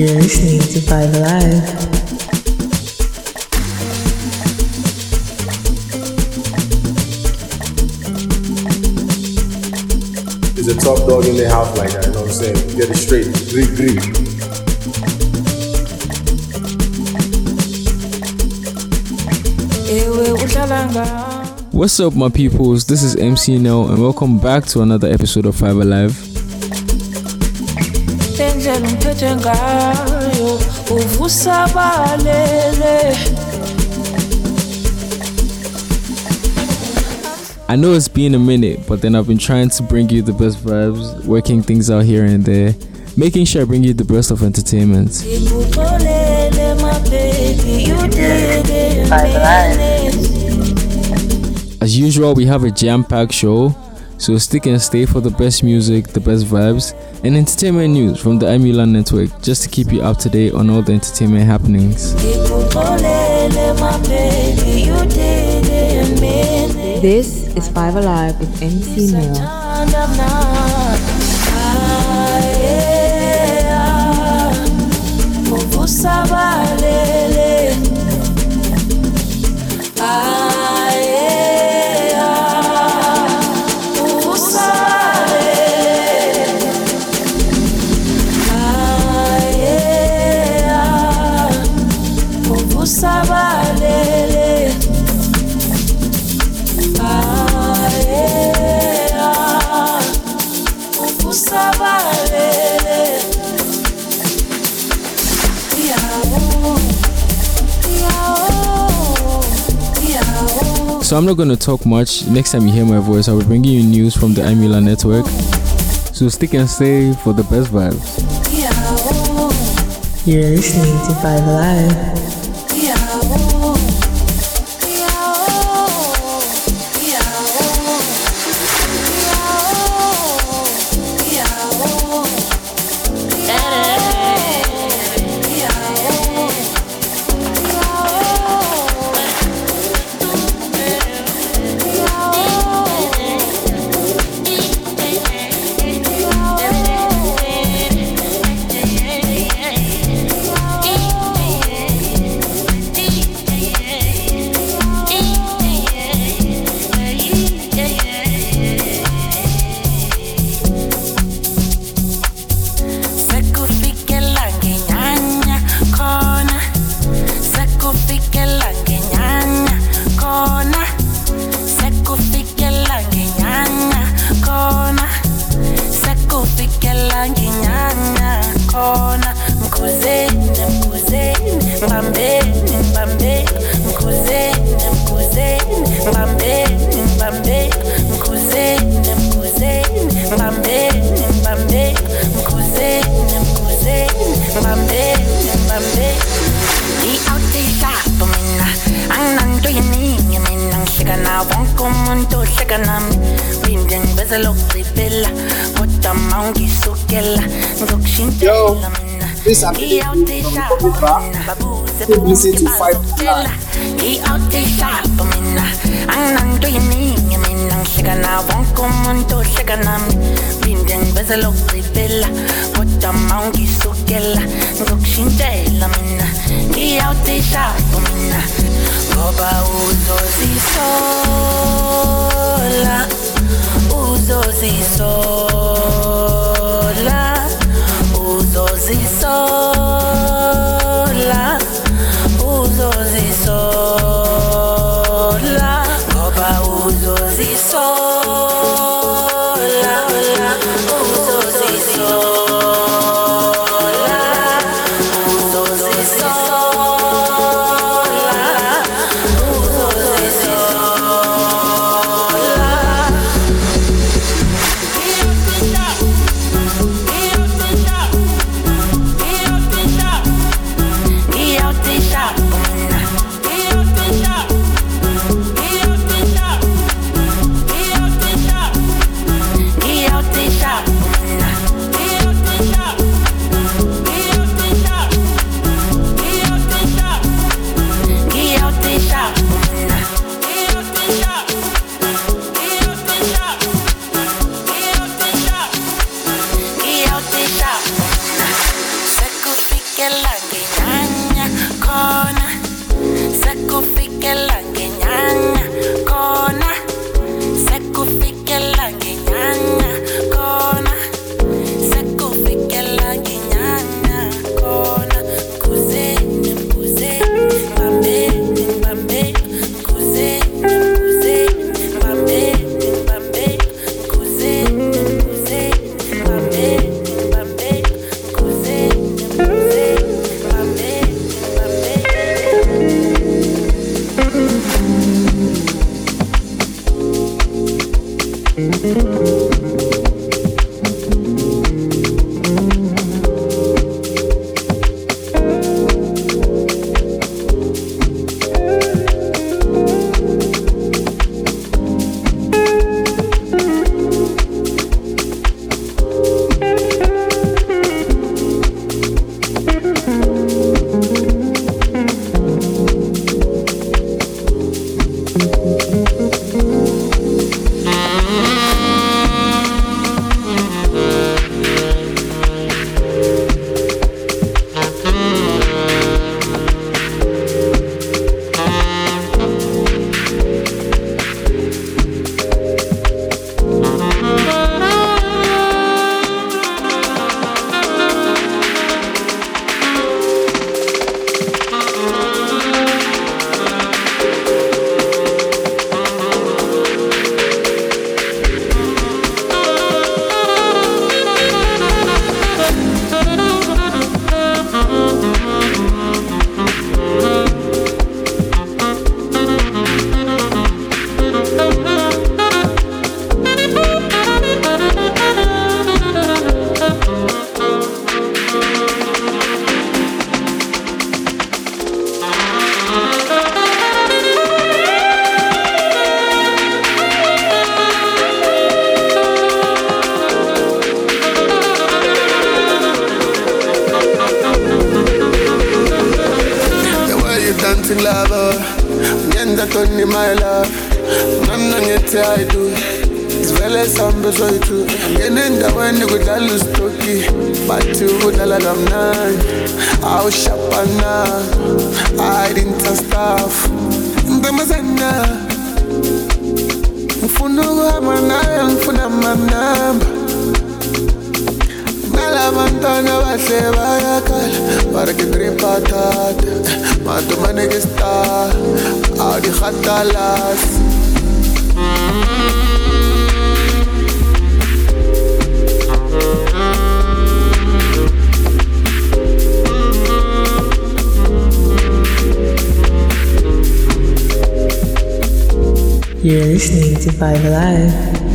You're listening to Five Alive. There's a top dog in the house like that, you know what I'm saying? Get it straight. Grip, grip. What's up, my peoples? This is MC Nel, and welcome back to another episode of Five Alive. Lendlela ungiphethe ngayo uvusabalele I know it's been a minute, but then I've been trying to bring you the best vibes, working things out here and there, making sure I bring you the best of entertainment. ngikuxolele my baby you did it. minutes As usual, we have a jam packed show, so stick and stay for the best music, the best vibes, and entertainment news from the Amulan Network just to keep you up to date on all the entertainment happenings. This is Five Alive with MC Nel. So I'm not gonna talk much. Next time you hear my voice, I'll be bringing you news from the Amulan Network. So stick and stay for the best vibes. You're listening to Five Alive. Phinde ngiveze lokugcibela kodwa ma ungisukela ngizokushintela mina. this Abdul i-outishapho Kubra. mina. babuze Keep listening to Five bazokutshela. i-outishapho mina. Anginanto yeningi mina ngihlekana wonke umuntu ohleka nami phinde ngiveze lokugcibela kodwa ma ungisukela ngizokushintela mina. Ngiyawutishapho mina. Ngoba uzozisola uzozisola uzozisola You're listening to Five Alive.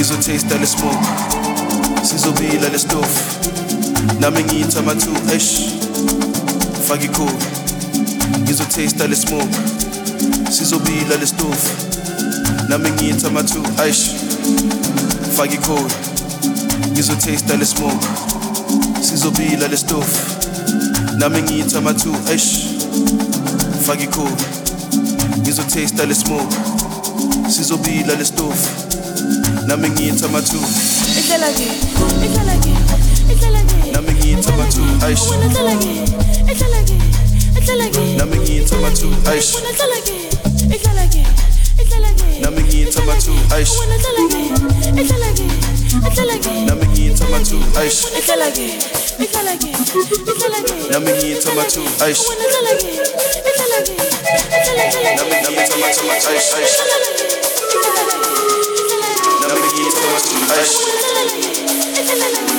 ngizwa taste the smoke. Sizobila le stofu nami ngiyitha amathu esh. Faka ikhobi ngizwa taste the smoke. Sizobila le stofu nami ngiyitha amathu esh. Faka ikhobi ngizwa taste the smoke. Sizobila le stofu nami ngiyitha amathu esh. Faka ikhobi ngizwa taste the smoke. Sizobila le stuff mathu Ihlala ke, ihlala ke, ihlala ke. nami ngiyitha mathu aish Wena ihlala ke, ihlala ke, ihlala ke. nami ngiyitha mathu aish Wena ihlala ke, ihlala ke, ihlala ke. nami ngiyitha mathu aish Wena ihlala ke, ihlala ke, ihlala ke. nami ngiyitha mathu aish Ihlala ke, ihlala ke, ihlala ke. nami ngiyitha mathu aish Wena ihlala ke, ihlala ke, ihlala ke. nami ngiyitha mathu aish aish nami ngiyitha mathu aish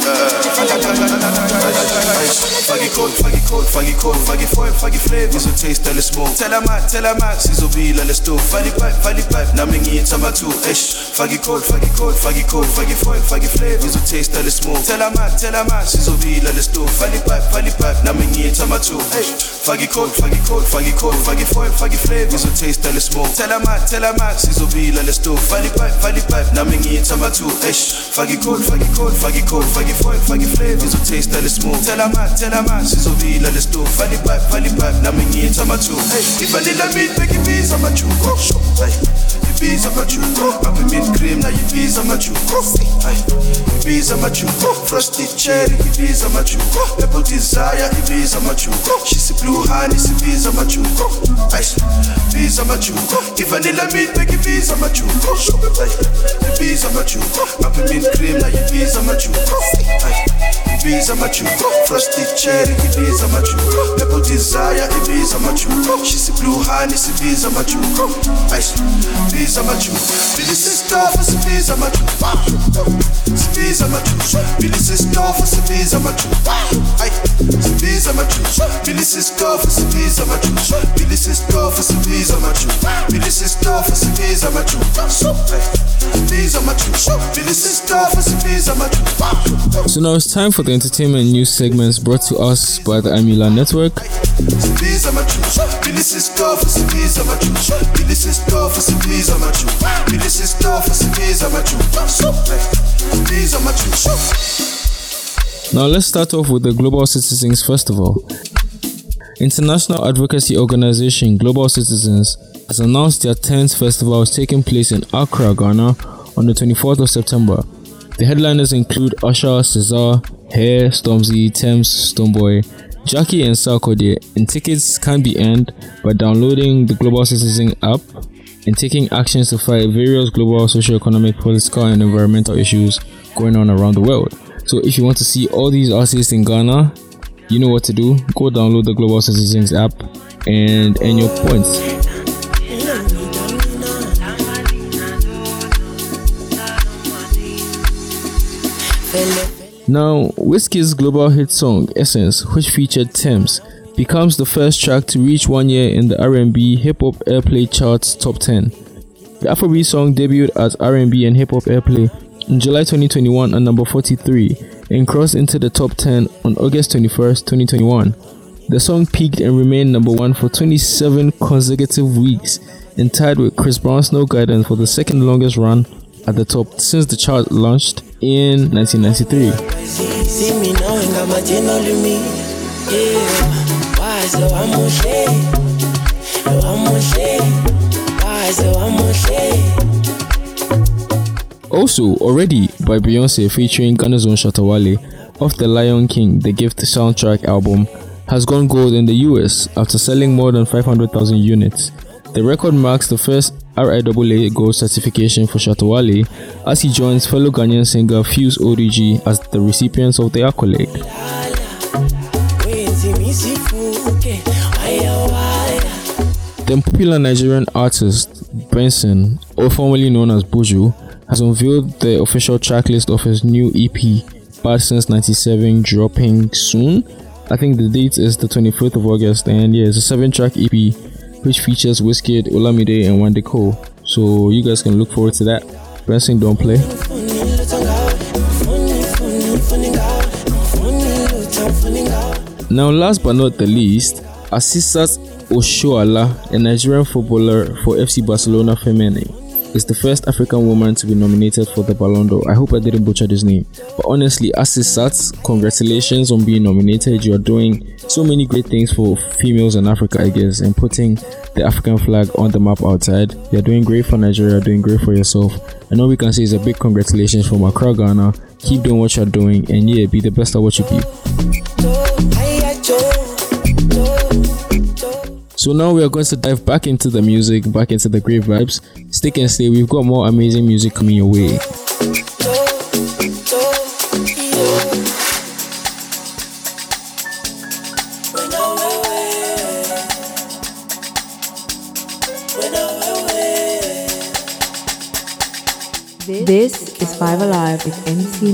Faggy cold, faggy cold, faggy cold, faggy foil, faggy flavor. So taste the smoke. Tell a man, tell a man, sizobila le stove. Faggy pipe, faggy pipe, nami ngiyitha mathu aish. Faggy cold, faggy cold, faggy cold, faggy foil, faggy flavor. So taste the smoke. Tell a man, tell a man, sizobila le stove. Faggy pipe, faggy pipe, nami ngiyitha mathu aish. Faggy cold, faggy cold, faggy cold, faggy foil, faggy flavor. So taste the smoke. Tell a man, tell a man, sizobila le stove. Faggy pipe, faggy pipe, nami ngiyitha mathu aish. Faggy cold, faggy cold, faggy cold, faggy foil, faggy flavor. So taste the smoke. Tell a man, tell a man, sizobila le stove. Faggy pipe, faggy pipe, nami ngiyitha mathu aish. Ivanilla meat, make it be some machu. Hey. Machuko, Papa mint cream na Ibiza machuko. Ay, Ibiza machuko, frosted cherry Ibiza machuko, purple desire Ibiza machuko. She see blue honey, she Ibiza machuko. Ay, Ibiza machuko, vanilla mint make Ibiza machuko. Ay, Ibiza machuko, Papa mint cream na Ibiza machuko. Ay, Ibiza machuko, frosted cherry Ibiza machuko, purple desire Ibiza machuko. She blue honey, Ibiza machuko. Ay, Ibiza machuko, Billy sister for Ibiza machuko. Ibiza machuko, Billy sister for Ibiza machuko. Ibiza machuko, Billy sister for Ibiza machuko. Billy sister for Ibiza machuko. Billy sister for Ibiza machuko. Ibiza machuko, Billy sister for Ibiza machuko. So now it's time for the entertainment news segments brought to us by the Amula Network. Now let's start off with the Global Citizens Festival. International advocacy organization Global Citizens has announced their 10th festival is taking place in Accra, Ghana on the 24th of September. The headliners include Usher, SZA, H.E.R., Stormzy, Tems, Stonebwoy, Gyakie, and Sarkodie, and tickets can be earned by downloading the Global Citizen app and taking actions to fight various global socio-economic, political, and environmental issues going on around the world. So if you want to see all these artists in Ghana, you know what to do. Go download the Global Citizens app and earn your points. Now, Wizkid's global hit song Essence, which featured Tems, becomes the first track to reach one year in the R&B Hip Hop Airplay charts top 10. The Afrobeat song debuted at R&B and Hip Hop Airplay in July 2021 at number 43 and crossed into the top 10 on August 21st, 2021. The song peaked and remained number 1 for 27 consecutive weeks and tied with Chris Brown's No Guidance for the second longest run at the top since the chart launched in 1993. See me now, ain't got my tin all in me. Yeah. Why so I'm on shade? Yo, I'm on shade. Why so I'm on shade? Also, already by Beyonce featuring Ghana's own Shatta Wale off the Lion King The Gift soundtrack album has gone gold in the US after selling more than 500,000 units. The record marks the first RIAA gold certification for Shatta Wale as he joins fellow Ghanaian singer Fuse ODG as the recipients of the accolade. Then popular Nigerian artist Bnxn, or formerly known as Buju, has unveiled the official tracklist of his new EP, Bad Since 97, dropping soon. I think the date is the 25th of August, and yeah, it's a seven track EP which features Wizkid, Olamide, and Wande Coal. So you guys can look forward to that. Bnxn, don't play. Now, last but not the least, Asisat Oshoala, a Nigerian footballer for FC Barcelona Femení, is the first African woman to be nominated for the Ballon d'Or. I hope I didn't butcher this name. But honestly, as it starts, congratulations on being nominated. You are doing so many great things for females in Africa, I guess, and putting the African flag on the map outside. You're doing great for Nigeria, doing great for yourself. And all we can say is a big congratulations from Accra, Ghana. Keep doing what you're doing, and yeah, be the best at what you do. So now we are going to dive back into the music, back into the great vibes. Stick and stay, we've got more amazing music coming your way. This is Five Alive with MC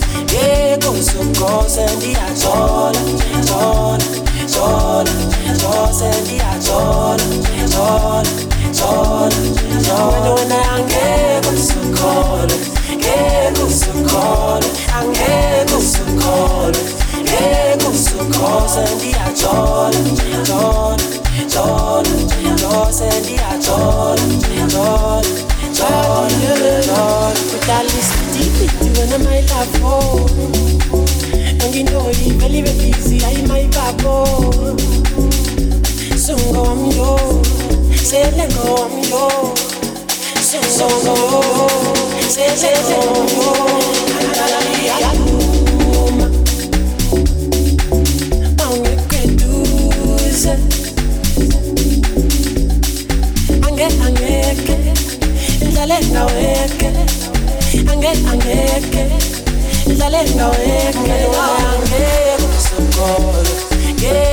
diavolo. Ami diavolo, diavolo. Ngani wena angeke usikole, ngeke usikole, angeke usikole, ngeke usikole, ndiyajola, jola, jola, jola, ndiyajola, jola, jola, jola. Ngani wena angeke usikole. ngeke usikhole angeke usikhole ngeke usikhose ndiyajola jola jola jose ndiyajola jola jola jola kudala isitifiti wena mayilapho anginoyi vele ibe busy ayimayibabo sungo wamyo selengo wamyo sungo Sendiajola,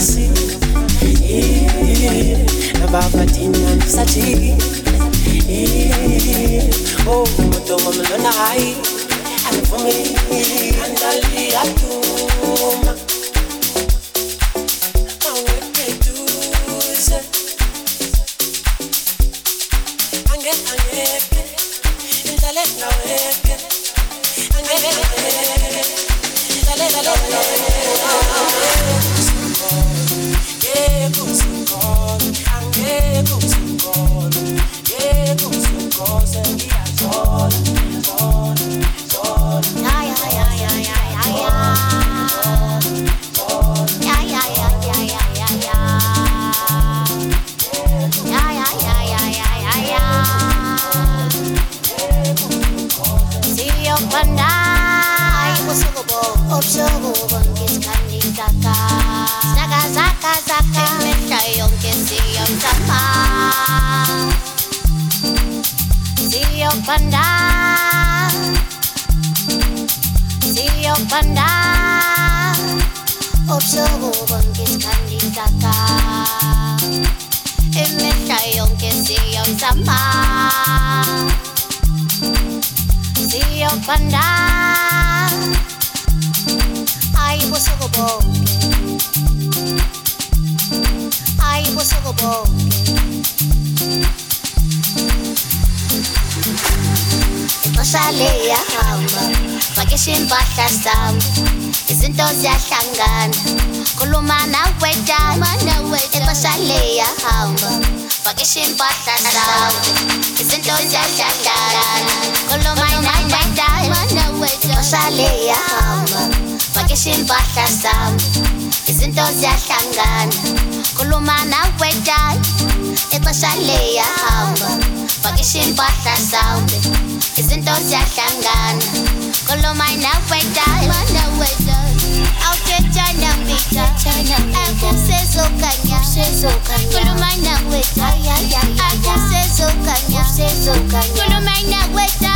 ndafunga nasi nababadini eh, andisathi eh, oh umuntu wamlona hayi andivumi andaliyaduma panda. See your panda. Observo bunches candy caca. Imitación que see your samba. See your panda. Ay, observo bunches. Ay, observo bunches. oshale yahamba makeshimphahla sam izinto ziyahlangana khuluma nawetanaexeshale yahamba makeshimphahla sam izinto ziyahlangana khuluma nawetanaexeshale yahamba makeshimphahla sam izinto ziyahlangana Kulumana kwetyayi ixesha liyahamba. Vakishini bahla sawule izinto ziyahlangana. Kulumana kwetyayi Kulumana weta, akusezokanya, kulumana weta, akusezokanya, kulumana weta.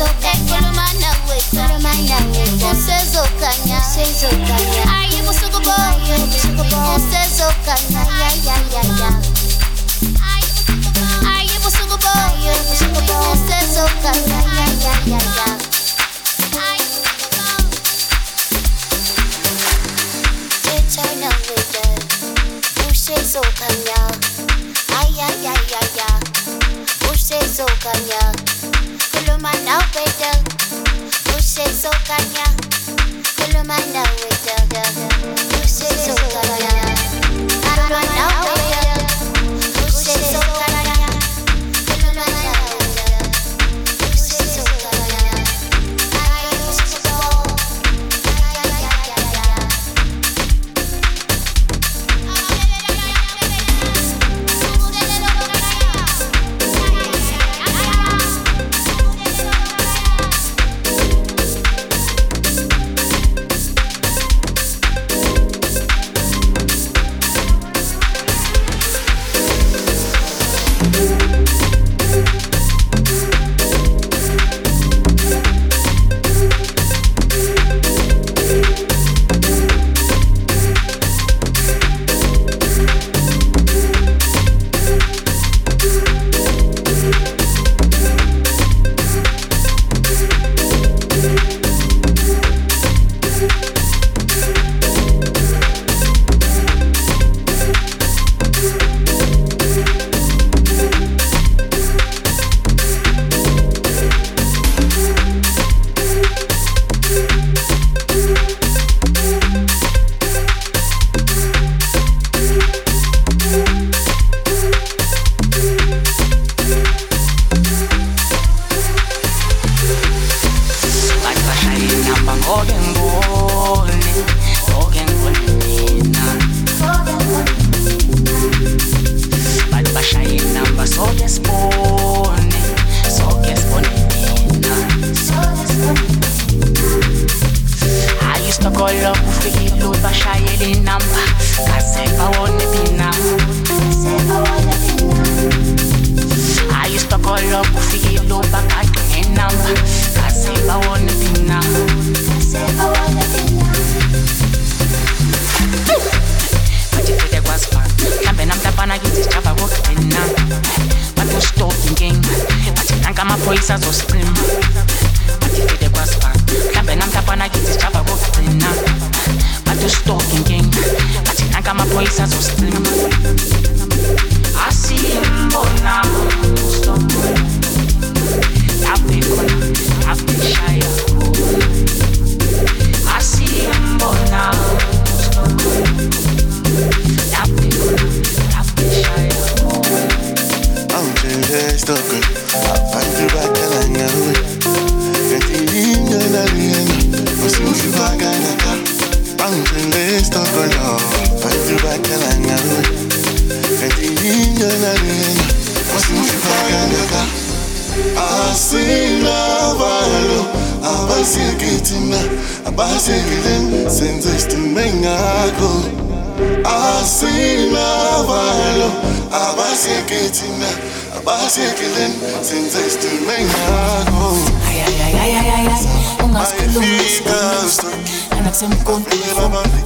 Ngizokhanyela manawe manawe Usezokhanya usezokhanya Ayi busuku bonke busuku bonke Usezokhanya ya ya ya ya Ayi busuku bonke busuku bonke Usezokhanya ya ya ya ya China with the Usezokhanya Ay ay ay ay ay Usezokhanya Você sou canha, king. I got my voice, I was slim. I see him, but now I've been corner, I've been shy. I see him, but now I've been. abasikithina abasikile senze isithimbe ngakho asinavalo abasikithina abasikile senze isithimbe ngakho ungasikhulumisa anakusemkonweni kunamanje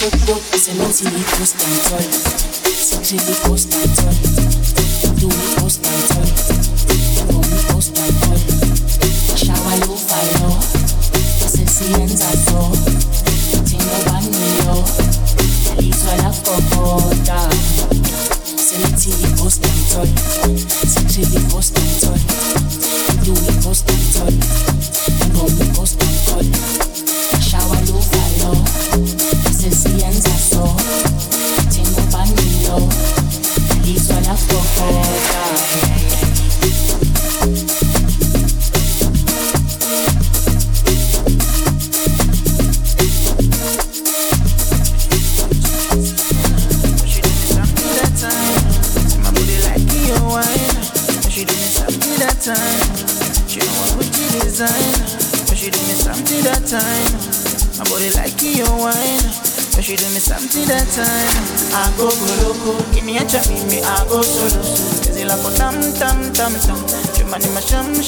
kuna majiziwa. Bathi ayayayayayay ungasikhulumi isingisi lana kusemkontivo shitotop semenzi i-post and toy sekushile i-post and toy do i-post and toy ngoma i-post and toy shawa luvalo sesiyenza so thina bangiyo lizwa lakokota selithi i-post and toy sekushile i-post and toy do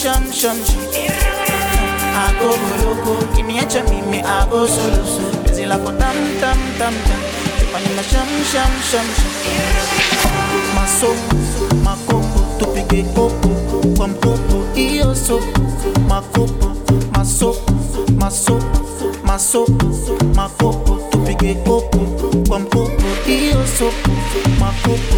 sham sham sham. I go loco. Give me a chop, me I go solo. Is it like a tam tam tam tam? Chumani ma sham sham sham sham. masopo makopo tupige kopo kwa mkopo iyo sopo makopo masopo masopo masopo makopo tupige kopo kwa mkopo iyo sopo makopo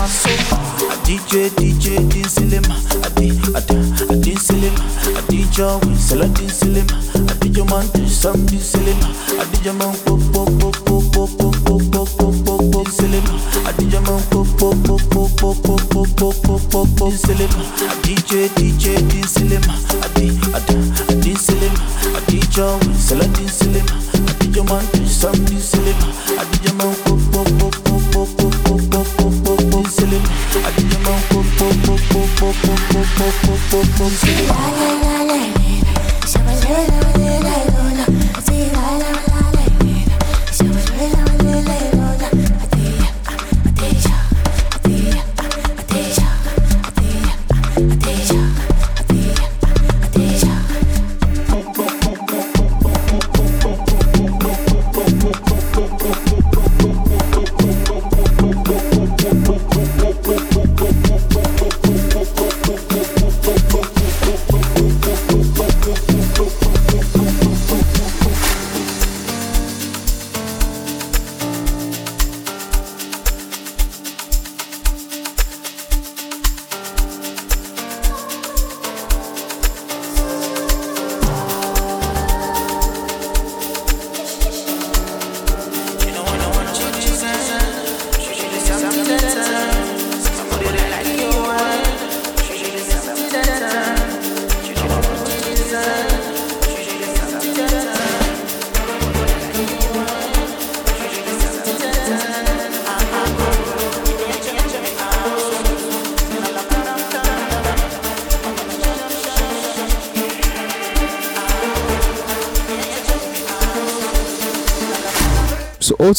masopo masopo adije dj dinsilema adi ada adinsilema adija winsela dinsilema adija mante sam dinsilema adija man popo popo popo popo popo dinsilema adija man popo popo popo popo popo dinsilema adije dj dinsilema adi ada adinsilema adija winsela dinsilema adija mante sam dinsilema adija man popo popo popo popo dinsilema So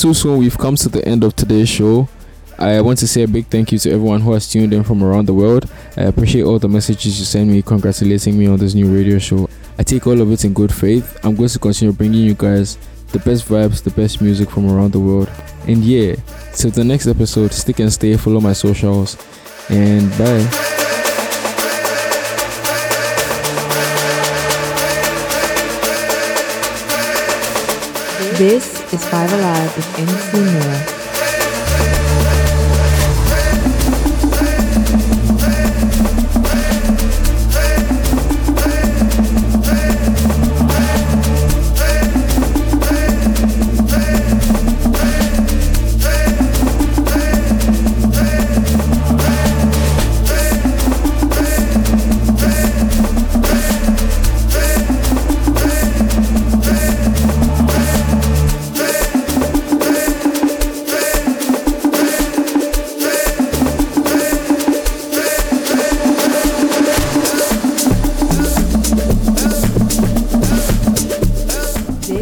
too soon we've come to the end of today's show. I want to say a big thank you to everyone who has tuned in from around the world. I appreciate all the messages you send me congratulating me on this new radio show. I take all of it in good faith. I'm going to continue bringing you guys the best vibes, the best music from around the world. And yeah, till the next episode, stick and stay, follow my socials, and bye. This is Five Alive with MC Moore.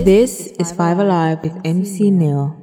This is Five Alive with MC Nel.